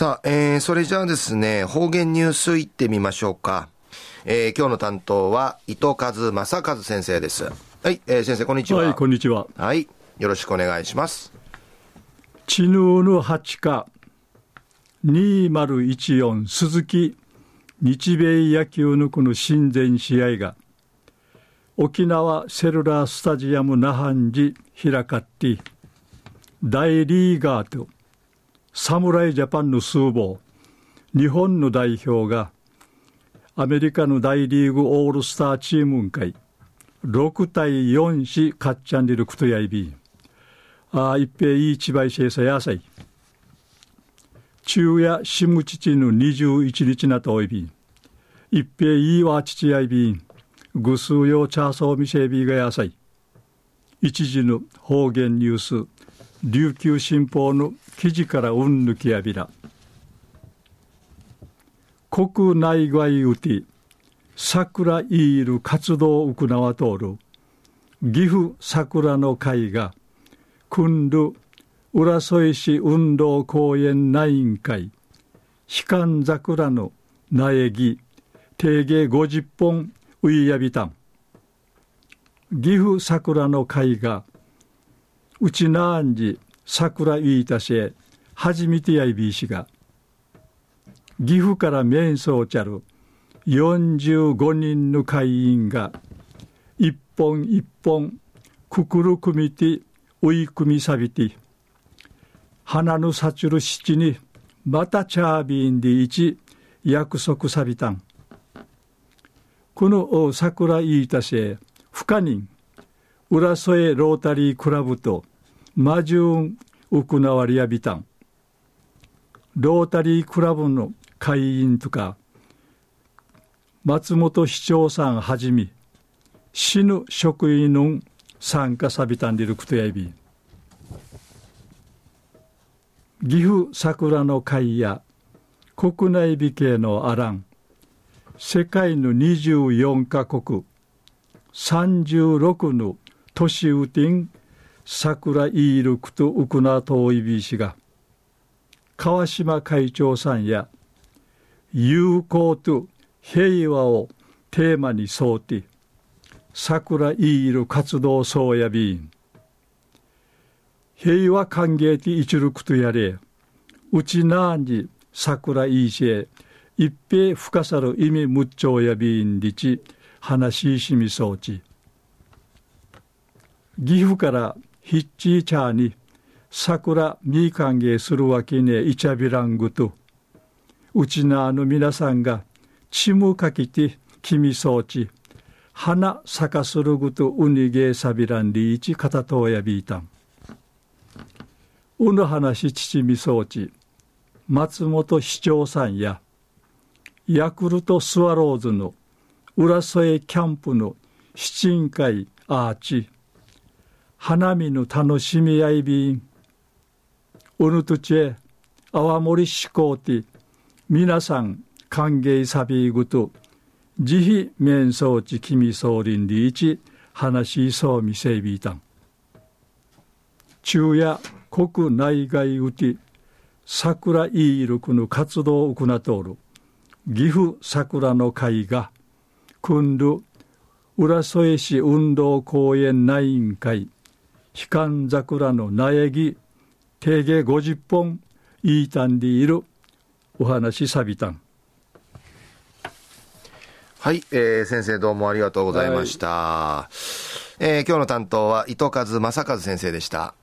さあ、えー、それじゃあですね、方言ニュースいってみましょうか。えー、今日の担当は伊藤和正和先生です。はい、えー、先生こんにちは。はい、こんにちは。はい、よろしくお願いします。知能の八課2014鈴木日米野球のこの親善試合が沖縄セルラースタジアム那覇寺開かって大リーガーと侍ジャパンの数棒日本の代表がアメリカの大リーグオールスターチーム会。6対4しかっちゃんでるくとやいび。あ一平いいちばいせいさやさい。昼夜しむちちの21日なとおいび。一平いいわちちやいび。ぐすうよチャーソーみせびがやさい。一時の方言ニュース。琉球新報の記事からうんぬきやびら。国内外うて桜いいる活動を行わとる岐阜桜の会が訓る浦添市運動公園内委員会悲観桜の苗木定芸50本ういやびたん。岐阜桜の会がうちなんじ桜いいたし初めてやいびいしが岐阜から面相ちゃる45人の会員が一本一本くくるくみて追い組みさびて花のさちる七にまたチャービンで一約束さびたん。この桜いいたせ不可人浦添ロータリークラブとマジューンウクナワリアビタンロータリークラブの会員とか松本市長さんはじめ死ぬ職員の参加さびたんでるくとやいび。岐阜桜の会や国内美形のあらん世界の24カ国36の都市ウティン桜イールクとウクナトイビー氏が川島会長さんや友好と平和をテーマに沿って桜イール活動総やびん平和歓迎て一力とやれうちなに桜イーシェ一平深さる意味むっちょうやびんりち話ししみそうち。岐阜からヒッチーチャーに桜み歓迎するわけねいちゃびらんぐと。うちなあの皆さんがちむかきて君そうち花咲かするぐとうにげさびらんりいちかたとやびいたん。うぬ話父みそうち松本市長さんやヤクルトスワローズの浦添キャンプの七人会アーチ。花見の楽しみやいびんうぬとちえ泡盛志向て皆さん歓迎さびぐと慈悲面相地君総林理一話しそうみせびいたん。昼夜国内外うて桜イールクの活動を行っとおる。岐阜桜の会が訓る浦添市運動公園内委員会。悲観桜の苗木定芸50本いいたんでいるお話さびたん。はい、えー、先生どうもありがとうございました、はい、えー、今日の担当は糸数正和先生でした